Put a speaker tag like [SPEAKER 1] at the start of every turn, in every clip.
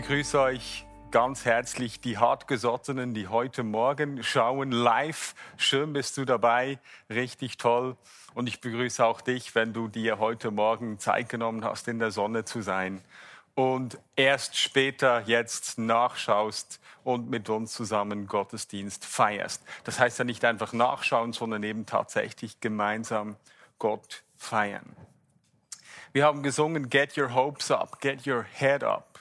[SPEAKER 1] Begrüße euch ganz herzlich, die Hartgesottenen, die heute Morgen schauen live. Schön bist du dabei, richtig toll. Und ich begrüße auch dich, wenn du dir heute Morgen Zeit genommen hast, in der Sonne zu sein und erst später jetzt nachschaust und mit uns zusammen Gottesdienst feierst. Das heißt ja nicht einfach nachschauen, sondern eben tatsächlich gemeinsam Gott feiern. Wir haben gesungen, Get Your Hopes Up, Get Your Head Up.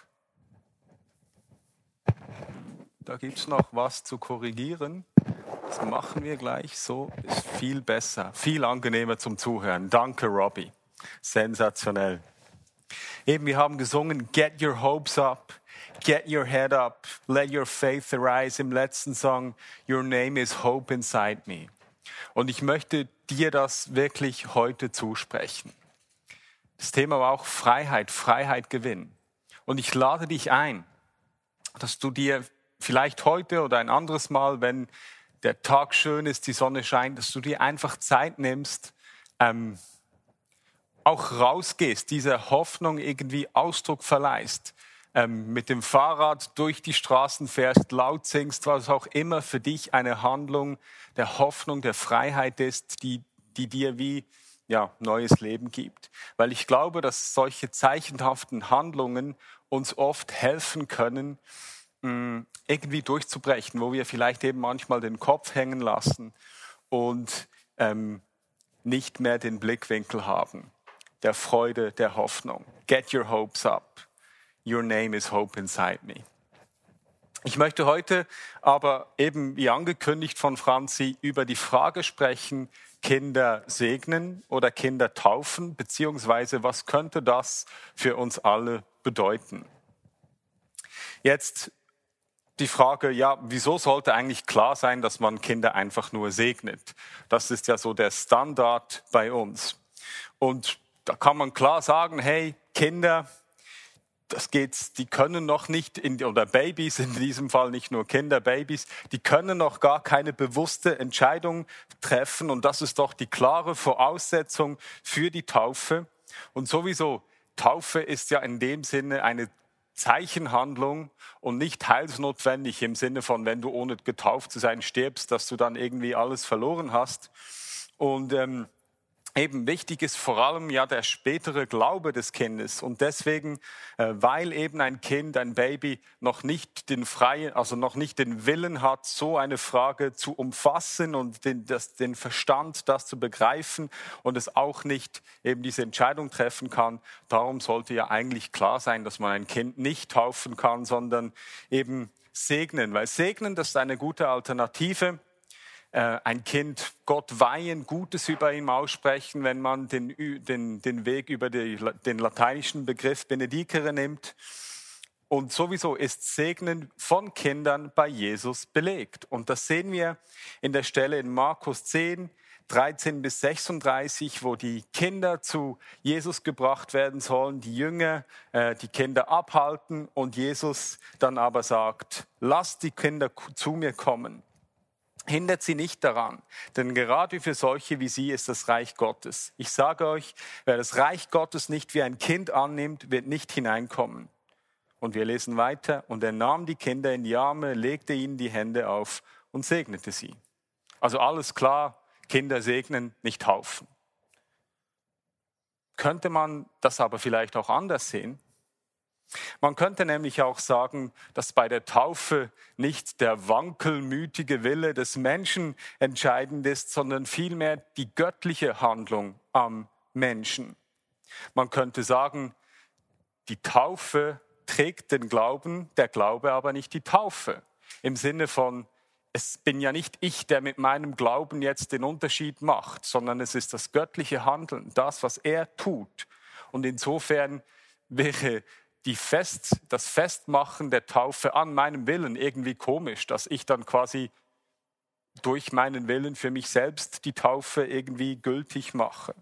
[SPEAKER 1] Da gibt es noch was zu korrigieren. Das machen wir gleich so. Ist viel besser, viel angenehmer zum Zuhören. Danke, Robbie. Sensationell. Eben, wir haben gesungen, Get Your Hopes Up, Get Your Head Up, Let Your Faith Arise im letzten Song, Your Name is Hope Inside Me. Und ich möchte dir das wirklich heute zusprechen. Das Thema war auch Freiheit, Freiheit gewinnen. Und ich lade dich ein, dass du dir vielleicht heute oder ein anderes Mal, wenn der Tag schön ist, die Sonne scheint, dass du dir einfach Zeit nimmst, ähm, auch rausgehst, dieser Hoffnung irgendwie Ausdruck verleihst, ähm, mit dem Fahrrad durch die Straßen fährst, laut singst, was auch immer für dich eine Handlung der Hoffnung, der Freiheit ist, die, die dir wie ja, neues Leben gibt. Weil ich glaube, dass solche zeichenhaften Handlungen uns oft helfen können, Mm, irgendwie durchzubrechen, wo wir vielleicht eben manchmal den Kopf hängen lassen und ähm, nicht mehr den Blickwinkel haben, der Freude, der Hoffnung. Get your hopes up. Your name is hope inside me. Ich möchte heute aber eben, wie angekündigt von Franzi, über die Frage sprechen, Kinder segnen oder Kinder taufen, beziehungsweise was könnte das für uns alle bedeuten? Jetzt die Frage, ja, wieso sollte eigentlich klar sein, dass man Kinder einfach nur segnet? Das ist ja so der Standard bei uns. Und da kann man klar sagen, hey, Kinder, das geht, die können noch nicht, in, oder Babys in diesem Fall nicht nur Kinder, Babys, die können noch gar keine bewusste Entscheidung treffen. Und das ist doch die klare Voraussetzung für die Taufe. Und sowieso, Taufe ist ja in dem Sinne eine Zeichenhandlung und nicht heilsnotwendig im Sinne von, wenn du ohne getauft zu sein stirbst, dass du dann irgendwie alles verloren hast. Und ähm, eben wichtig ist vor allem ja der spätere Glaube des Kindes. Und deswegen, äh, weil eben ein Kind, ein Baby noch nicht den freien, also noch nicht den Willen hat, so eine Frage zu umfassen und den, das, den Verstand, das zu begreifen und es auch nicht eben diese Entscheidung treffen kann, darum sollte ja eigentlich klar sein, dass man ein Kind nicht taufen kann, sondern eben segnen. Weil segnen, das ist eine gute Alternative ein Kind Gott weihen, Gutes über ihm aussprechen, wenn man den, den, den Weg über die, den lateinischen Begriff Benedicere nimmt. Und sowieso ist Segnen von Kindern bei Jesus belegt. Und das sehen wir in der Stelle in Markus 10, 13 bis 36, wo die Kinder zu Jesus gebracht werden sollen, die Jünger äh, die Kinder abhalten und Jesus dann aber sagt, lasst die Kinder zu mir kommen hindert sie nicht daran, denn gerade für solche wie sie ist das Reich Gottes. Ich sage euch, wer das Reich Gottes nicht wie ein Kind annimmt, wird nicht hineinkommen. Und wir lesen weiter, und er nahm die Kinder in die Arme, legte ihnen die Hände auf und segnete sie. Also alles klar, Kinder segnen, nicht taufen. Könnte man das aber vielleicht auch anders sehen? Man könnte nämlich auch sagen, dass bei der Taufe nicht der wankelmütige Wille des Menschen entscheidend ist, sondern vielmehr die göttliche Handlung am Menschen. Man könnte sagen, die Taufe trägt den Glauben, der Glaube aber nicht die Taufe. Im Sinne von, es bin ja nicht ich, der mit meinem Glauben jetzt den Unterschied macht, sondern es ist das göttliche Handeln, das, was er tut. Und insofern wäre die Fest, das Festmachen der Taufe an meinem Willen irgendwie komisch, dass ich dann quasi durch meinen Willen für mich selbst die Taufe irgendwie gültig mache.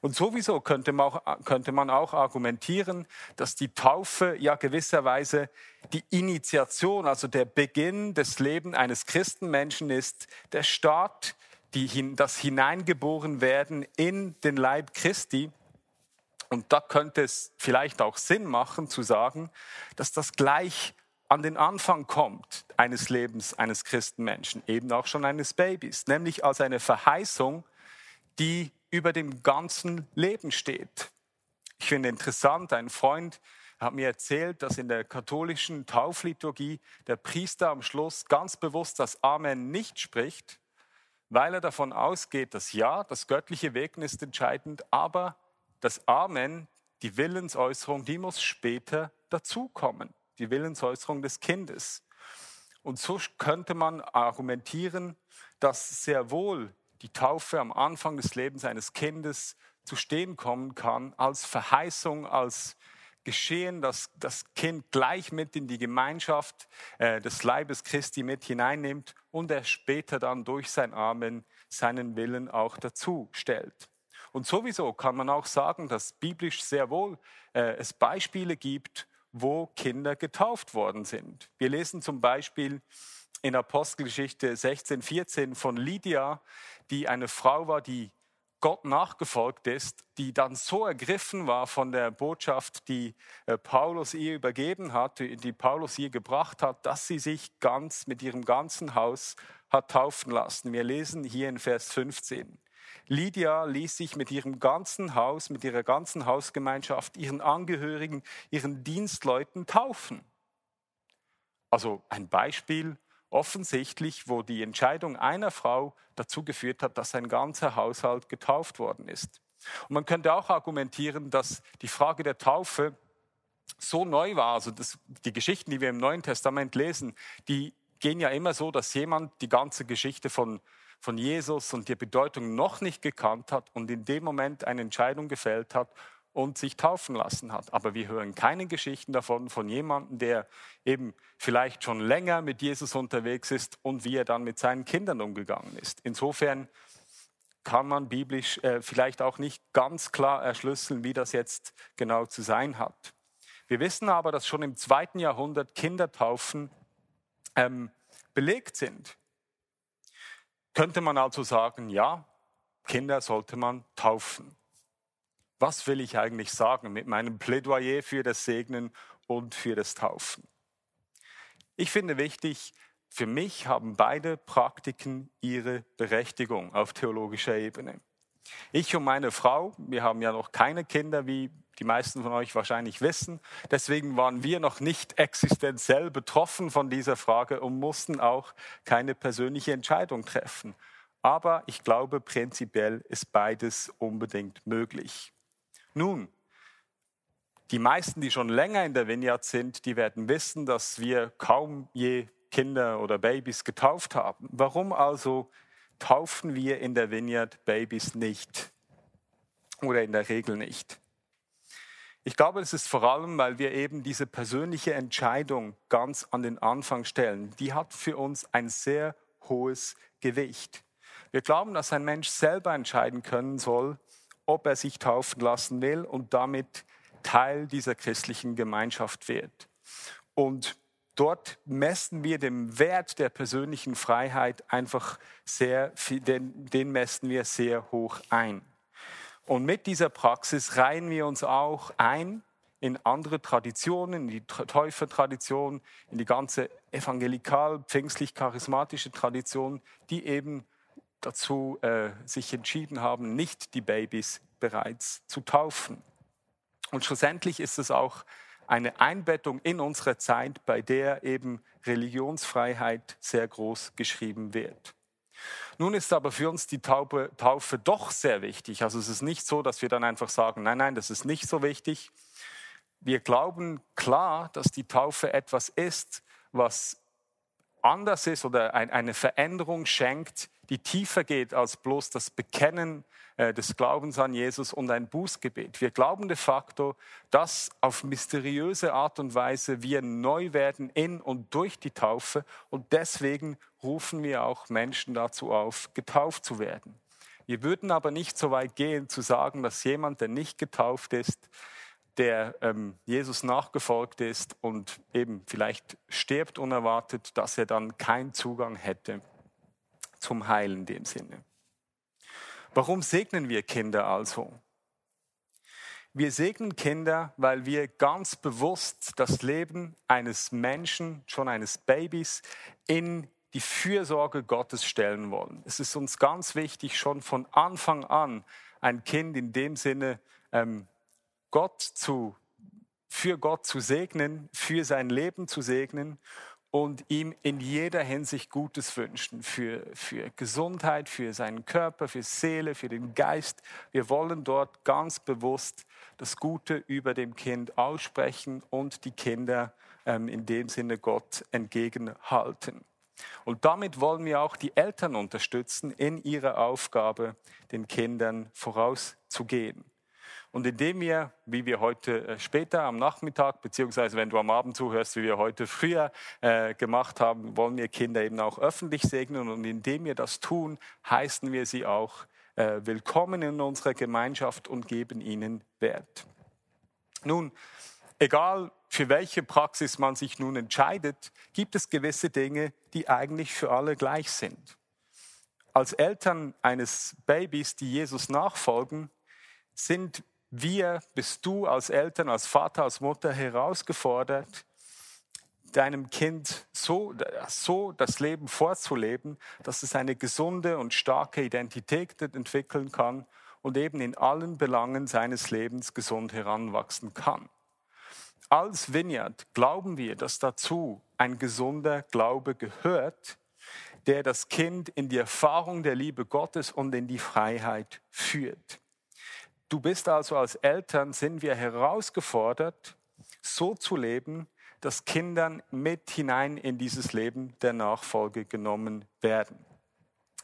[SPEAKER 1] Und sowieso könnte man, auch, könnte man auch argumentieren, dass die Taufe ja gewisserweise die Initiation, also der Beginn des Lebens eines Christenmenschen ist, der Start, die, das Hineingeboren werden in den Leib Christi. Und da könnte es vielleicht auch Sinn machen zu sagen, dass das gleich an den Anfang kommt eines Lebens eines Christenmenschen, eben auch schon eines Babys, nämlich als eine Verheißung, die über dem ganzen Leben steht. Ich finde interessant, ein Freund hat mir erzählt, dass in der katholischen Taufliturgie der Priester am Schluss ganz bewusst das Amen nicht spricht, weil er davon ausgeht, dass ja, das göttliche Wegen ist entscheidend, aber das Amen, die Willensäußerung, die muss später dazukommen, die Willensäußerung des Kindes. Und so könnte man argumentieren, dass sehr wohl die Taufe am Anfang des Lebens eines Kindes zu stehen kommen kann, als Verheißung, als Geschehen, dass das Kind gleich mit in die Gemeinschaft äh, des Leibes Christi mit hineinnimmt und er später dann durch sein Amen seinen Willen auch dazu stellt. Und sowieso kann man auch sagen, dass biblisch sehr wohl äh, es Beispiele gibt, wo Kinder getauft worden sind. Wir lesen zum Beispiel in Apostelgeschichte 16, 14 von Lydia, die eine Frau war, die Gott nachgefolgt ist, die dann so ergriffen war von der Botschaft, die äh, Paulus ihr übergeben hat, die Paulus ihr gebracht hat, dass sie sich ganz mit ihrem ganzen Haus hat taufen lassen. Wir lesen hier in Vers 15. Lydia ließ sich mit ihrem ganzen Haus, mit ihrer ganzen Hausgemeinschaft, ihren Angehörigen, ihren Dienstleuten taufen. Also ein Beispiel offensichtlich, wo die Entscheidung einer Frau dazu geführt hat, dass ein ganzer Haushalt getauft worden ist. Und man könnte auch argumentieren, dass die Frage der Taufe so neu war, also das, die Geschichten, die wir im Neuen Testament lesen, die gehen ja immer so, dass jemand die ganze Geschichte von, von Jesus und die Bedeutung noch nicht gekannt hat und in dem Moment eine Entscheidung gefällt hat und sich taufen lassen hat. Aber wir hören keine Geschichten davon von jemandem, der eben vielleicht schon länger mit Jesus unterwegs ist und wie er dann mit seinen Kindern umgegangen ist. Insofern kann man biblisch äh, vielleicht auch nicht ganz klar erschlüsseln, wie das jetzt genau zu sein hat. Wir wissen aber, dass schon im zweiten Jahrhundert Kindertaufen ähm, belegt sind. Könnte man also sagen, ja, Kinder sollte man taufen was will ich eigentlich sagen mit meinem Plädoyer für das Segnen und für das Taufen? Ich finde wichtig, für mich haben beide Praktiken ihre Berechtigung auf theologischer Ebene. Ich und meine Frau, wir haben ja noch keine Kinder, wie die meisten von euch wahrscheinlich wissen. Deswegen waren wir noch nicht existenziell betroffen von dieser Frage und mussten auch keine persönliche Entscheidung treffen. Aber ich glaube, prinzipiell ist beides unbedingt möglich. Nun, die meisten, die schon länger in der Vineyard sind, die werden wissen, dass wir kaum je Kinder oder Babys getauft haben. Warum also taufen wir in der Vineyard Babys nicht? Oder in der Regel nicht? Ich glaube, es ist vor allem, weil wir eben diese persönliche Entscheidung ganz an den Anfang stellen. Die hat für uns ein sehr hohes Gewicht. Wir glauben, dass ein Mensch selber entscheiden können soll, ob er sich taufen lassen will und damit Teil dieser christlichen Gemeinschaft wird. Und dort messen wir den Wert der persönlichen Freiheit einfach sehr, den, den messen wir sehr hoch ein. Und mit dieser Praxis reihen wir uns auch ein in andere Traditionen, in die Täufertradition, in die ganze evangelikal-pfingstlich-charismatische Tradition, die eben dazu äh, sich entschieden haben, nicht die Babys bereits zu taufen. Und schlussendlich ist es auch eine Einbettung in unsere Zeit, bei der eben Religionsfreiheit sehr groß geschrieben wird. Nun ist aber für uns die Taufe, Taufe doch sehr wichtig. Also es ist nicht so, dass wir dann einfach sagen, nein, nein, das ist nicht so wichtig. Wir glauben klar, dass die Taufe etwas ist, was anders ist oder eine Veränderung schenkt, die tiefer geht als bloß das Bekennen äh, des Glaubens an Jesus und ein Bußgebet. Wir glauben de facto, dass auf mysteriöse Art und Weise wir neu werden in und durch die Taufe und deswegen rufen wir auch Menschen dazu auf, getauft zu werden. Wir würden aber nicht so weit gehen zu sagen, dass jemand, der nicht getauft ist, der ähm, Jesus nachgefolgt ist und eben vielleicht stirbt unerwartet, dass er dann keinen Zugang hätte zum Heil in dem Sinne. Warum segnen wir Kinder also? Wir segnen Kinder, weil wir ganz bewusst das Leben eines Menschen, schon eines Babys, in die Fürsorge Gottes stellen wollen. Es ist uns ganz wichtig, schon von Anfang an ein Kind in dem Sinne ähm, Gott zu, für Gott zu segnen, für sein Leben zu segnen und ihm in jeder Hinsicht Gutes wünschen, für, für Gesundheit, für seinen Körper, für Seele, für den Geist. Wir wollen dort ganz bewusst das Gute über dem Kind aussprechen und die Kinder ähm, in dem Sinne Gott entgegenhalten. Und damit wollen wir auch die Eltern unterstützen in ihrer Aufgabe, den Kindern vorauszugehen. Und indem wir, wie wir heute äh, später am Nachmittag, beziehungsweise wenn du am Abend zuhörst, wie wir heute früher äh, gemacht haben, wollen wir Kinder eben auch öffentlich segnen. Und indem wir das tun, heißen wir sie auch äh, willkommen in unserer Gemeinschaft und geben ihnen Wert. Nun, egal für welche Praxis man sich nun entscheidet, gibt es gewisse Dinge, die eigentlich für alle gleich sind. Als Eltern eines Babys, die Jesus nachfolgen, sind wir, bist du als Eltern, als Vater, als Mutter herausgefordert, deinem Kind so, so das Leben vorzuleben, dass es eine gesunde und starke Identität entwickeln kann und eben in allen Belangen seines Lebens gesund heranwachsen kann. Als Vineyard glauben wir, dass dazu ein gesunder Glaube gehört, der das Kind in die Erfahrung der Liebe Gottes und in die Freiheit führt. Du bist also als Eltern, sind wir herausgefordert, so zu leben, dass Kindern mit hinein in dieses Leben der Nachfolge genommen werden.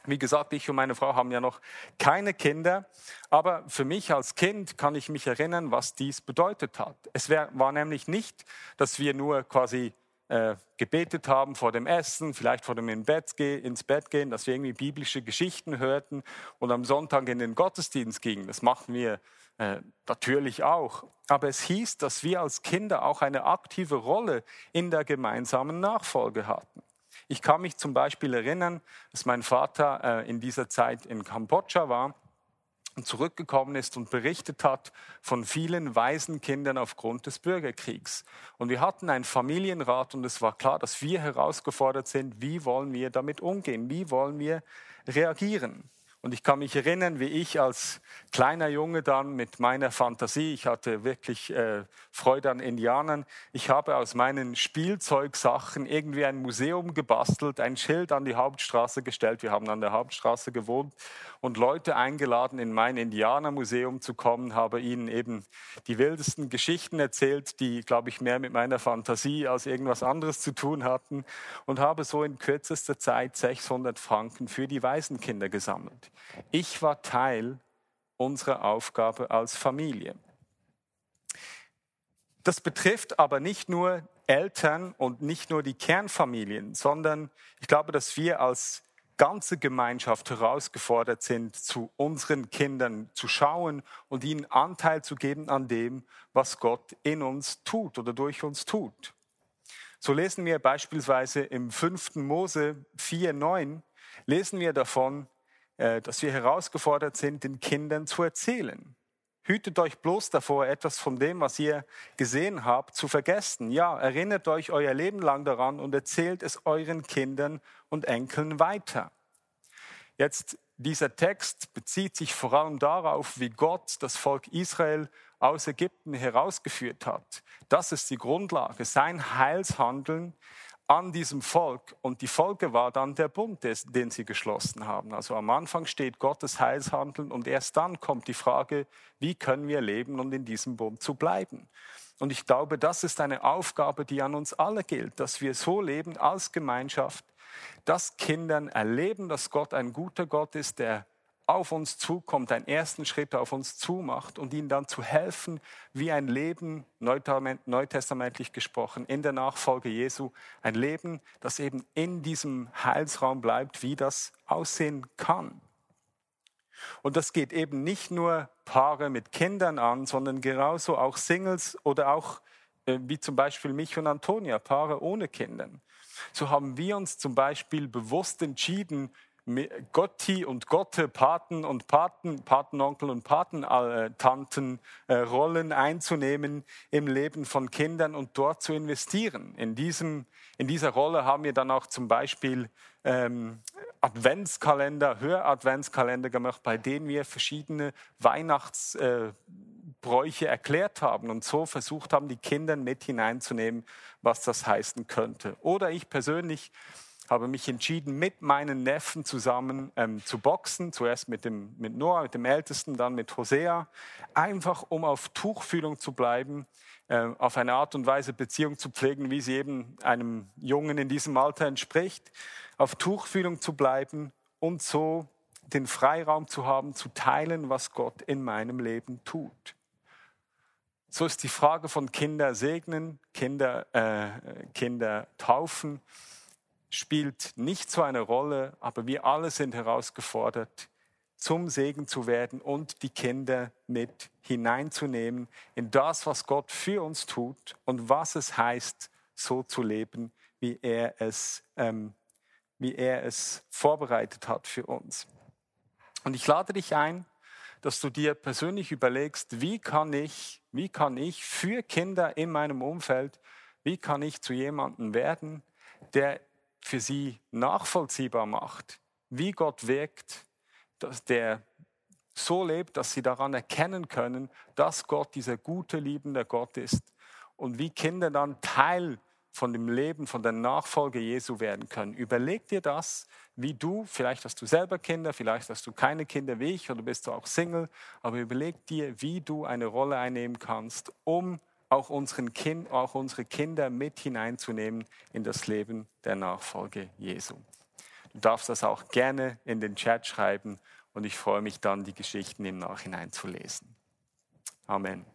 [SPEAKER 1] Wie gesagt, ich und meine Frau haben ja noch keine Kinder, aber für mich als Kind kann ich mich erinnern, was dies bedeutet hat. Es war nämlich nicht, dass wir nur quasi äh, gebetet haben vor dem Essen, vielleicht vor dem ins Bett gehen, dass wir irgendwie biblische Geschichten hörten und am Sonntag in den Gottesdienst gingen. Das machen wir äh, natürlich auch. Aber es hieß, dass wir als Kinder auch eine aktive Rolle in der gemeinsamen Nachfolge hatten. Ich kann mich zum Beispiel erinnern, dass mein Vater äh, in dieser Zeit in Kambodscha war zurückgekommen ist und berichtet hat von vielen Waisenkindern aufgrund des Bürgerkriegs. Und wir hatten einen Familienrat und es war klar, dass wir herausgefordert sind, wie wollen wir damit umgehen, wie wollen wir reagieren. Und ich kann mich erinnern, wie ich als kleiner Junge dann mit meiner Fantasie, ich hatte wirklich äh, Freude an Indianern, ich habe aus meinen Spielzeugsachen irgendwie ein Museum gebastelt, ein Schild an die Hauptstraße gestellt. Wir haben an der Hauptstraße gewohnt und Leute eingeladen, in mein Indianermuseum zu kommen, habe ihnen eben die wildesten Geschichten erzählt, die, glaube ich, mehr mit meiner Fantasie als irgendwas anderes zu tun hatten und habe so in kürzester Zeit 600 Franken für die Waisenkinder gesammelt. Ich war Teil unserer Aufgabe als Familie. Das betrifft aber nicht nur Eltern und nicht nur die Kernfamilien, sondern ich glaube, dass wir als ganze Gemeinschaft herausgefordert sind, zu unseren Kindern zu schauen und ihnen Anteil zu geben an dem, was Gott in uns tut oder durch uns tut. So lesen wir beispielsweise im 5. Mose 4.9, lesen wir davon, dass wir herausgefordert sind, den Kindern zu erzählen. Hütet euch bloß davor, etwas von dem, was ihr gesehen habt, zu vergessen. Ja, erinnert euch euer Leben lang daran und erzählt es euren Kindern und Enkeln weiter. Jetzt, dieser Text bezieht sich vor allem darauf, wie Gott das Volk Israel aus Ägypten herausgeführt hat. Das ist die Grundlage. Sein Heilshandeln an diesem Volk. Und die Folge war dann der Bund, den sie geschlossen haben. Also am Anfang steht Gottes Heilshandeln und erst dann kommt die Frage, wie können wir leben und in diesem Bund zu bleiben. Und ich glaube, das ist eine Aufgabe, die an uns alle gilt, dass wir so leben als Gemeinschaft, dass Kindern erleben, dass Gott ein guter Gott ist, der auf uns zukommt, einen ersten Schritt auf uns zumacht und ihnen dann zu helfen, wie ein Leben, neutestamentlich gesprochen, in der Nachfolge Jesu, ein Leben, das eben in diesem Heilsraum bleibt, wie das aussehen kann. Und das geht eben nicht nur Paare mit Kindern an, sondern genauso auch Singles oder auch äh, wie zum Beispiel mich und Antonia, Paare ohne Kindern. So haben wir uns zum Beispiel bewusst entschieden, Gotti und Gotte, Paten und Paten, Patenonkel und Patentanten äh, Rollen einzunehmen im Leben von Kindern und dort zu investieren. In, diesem, in dieser Rolle haben wir dann auch zum Beispiel ähm, Adventskalender, Höradventskalender gemacht, bei denen wir verschiedene Weihnachtsbräuche äh, erklärt haben und so versucht haben, die Kinder mit hineinzunehmen, was das heißen könnte. Oder ich persönlich habe mich entschieden, mit meinen Neffen zusammen ähm, zu boxen. Zuerst mit, dem, mit Noah, mit dem Ältesten, dann mit Hosea. Einfach um auf Tuchfühlung zu bleiben, äh, auf eine Art und Weise Beziehung zu pflegen, wie sie eben einem Jungen in diesem Alter entspricht. Auf Tuchfühlung zu bleiben und so den Freiraum zu haben, zu teilen, was Gott in meinem Leben tut. So ist die Frage von Kinder segnen, Kinder, äh, Kinder taufen spielt nicht so eine Rolle, aber wir alle sind herausgefordert, zum Segen zu werden und die Kinder mit hineinzunehmen in das, was Gott für uns tut und was es heißt, so zu leben, wie er es, ähm, wie er es vorbereitet hat für uns. Und ich lade dich ein, dass du dir persönlich überlegst, wie kann ich, wie kann ich für Kinder in meinem Umfeld, wie kann ich zu jemandem werden, der für sie nachvollziehbar macht, wie Gott wirkt, dass der so lebt, dass sie daran erkennen können, dass Gott dieser gute, liebende Gott ist und wie Kinder dann Teil von dem Leben, von der Nachfolge Jesu werden können. Überleg dir das, wie du, vielleicht hast du selber Kinder, vielleicht hast du keine Kinder wie ich oder bist du auch Single, aber überleg dir, wie du eine Rolle einnehmen kannst, um auch, unseren kind, auch unsere Kinder mit hineinzunehmen in das Leben der Nachfolge Jesu. Du darfst das auch gerne in den Chat schreiben und ich freue mich dann, die Geschichten im Nachhinein zu lesen. Amen.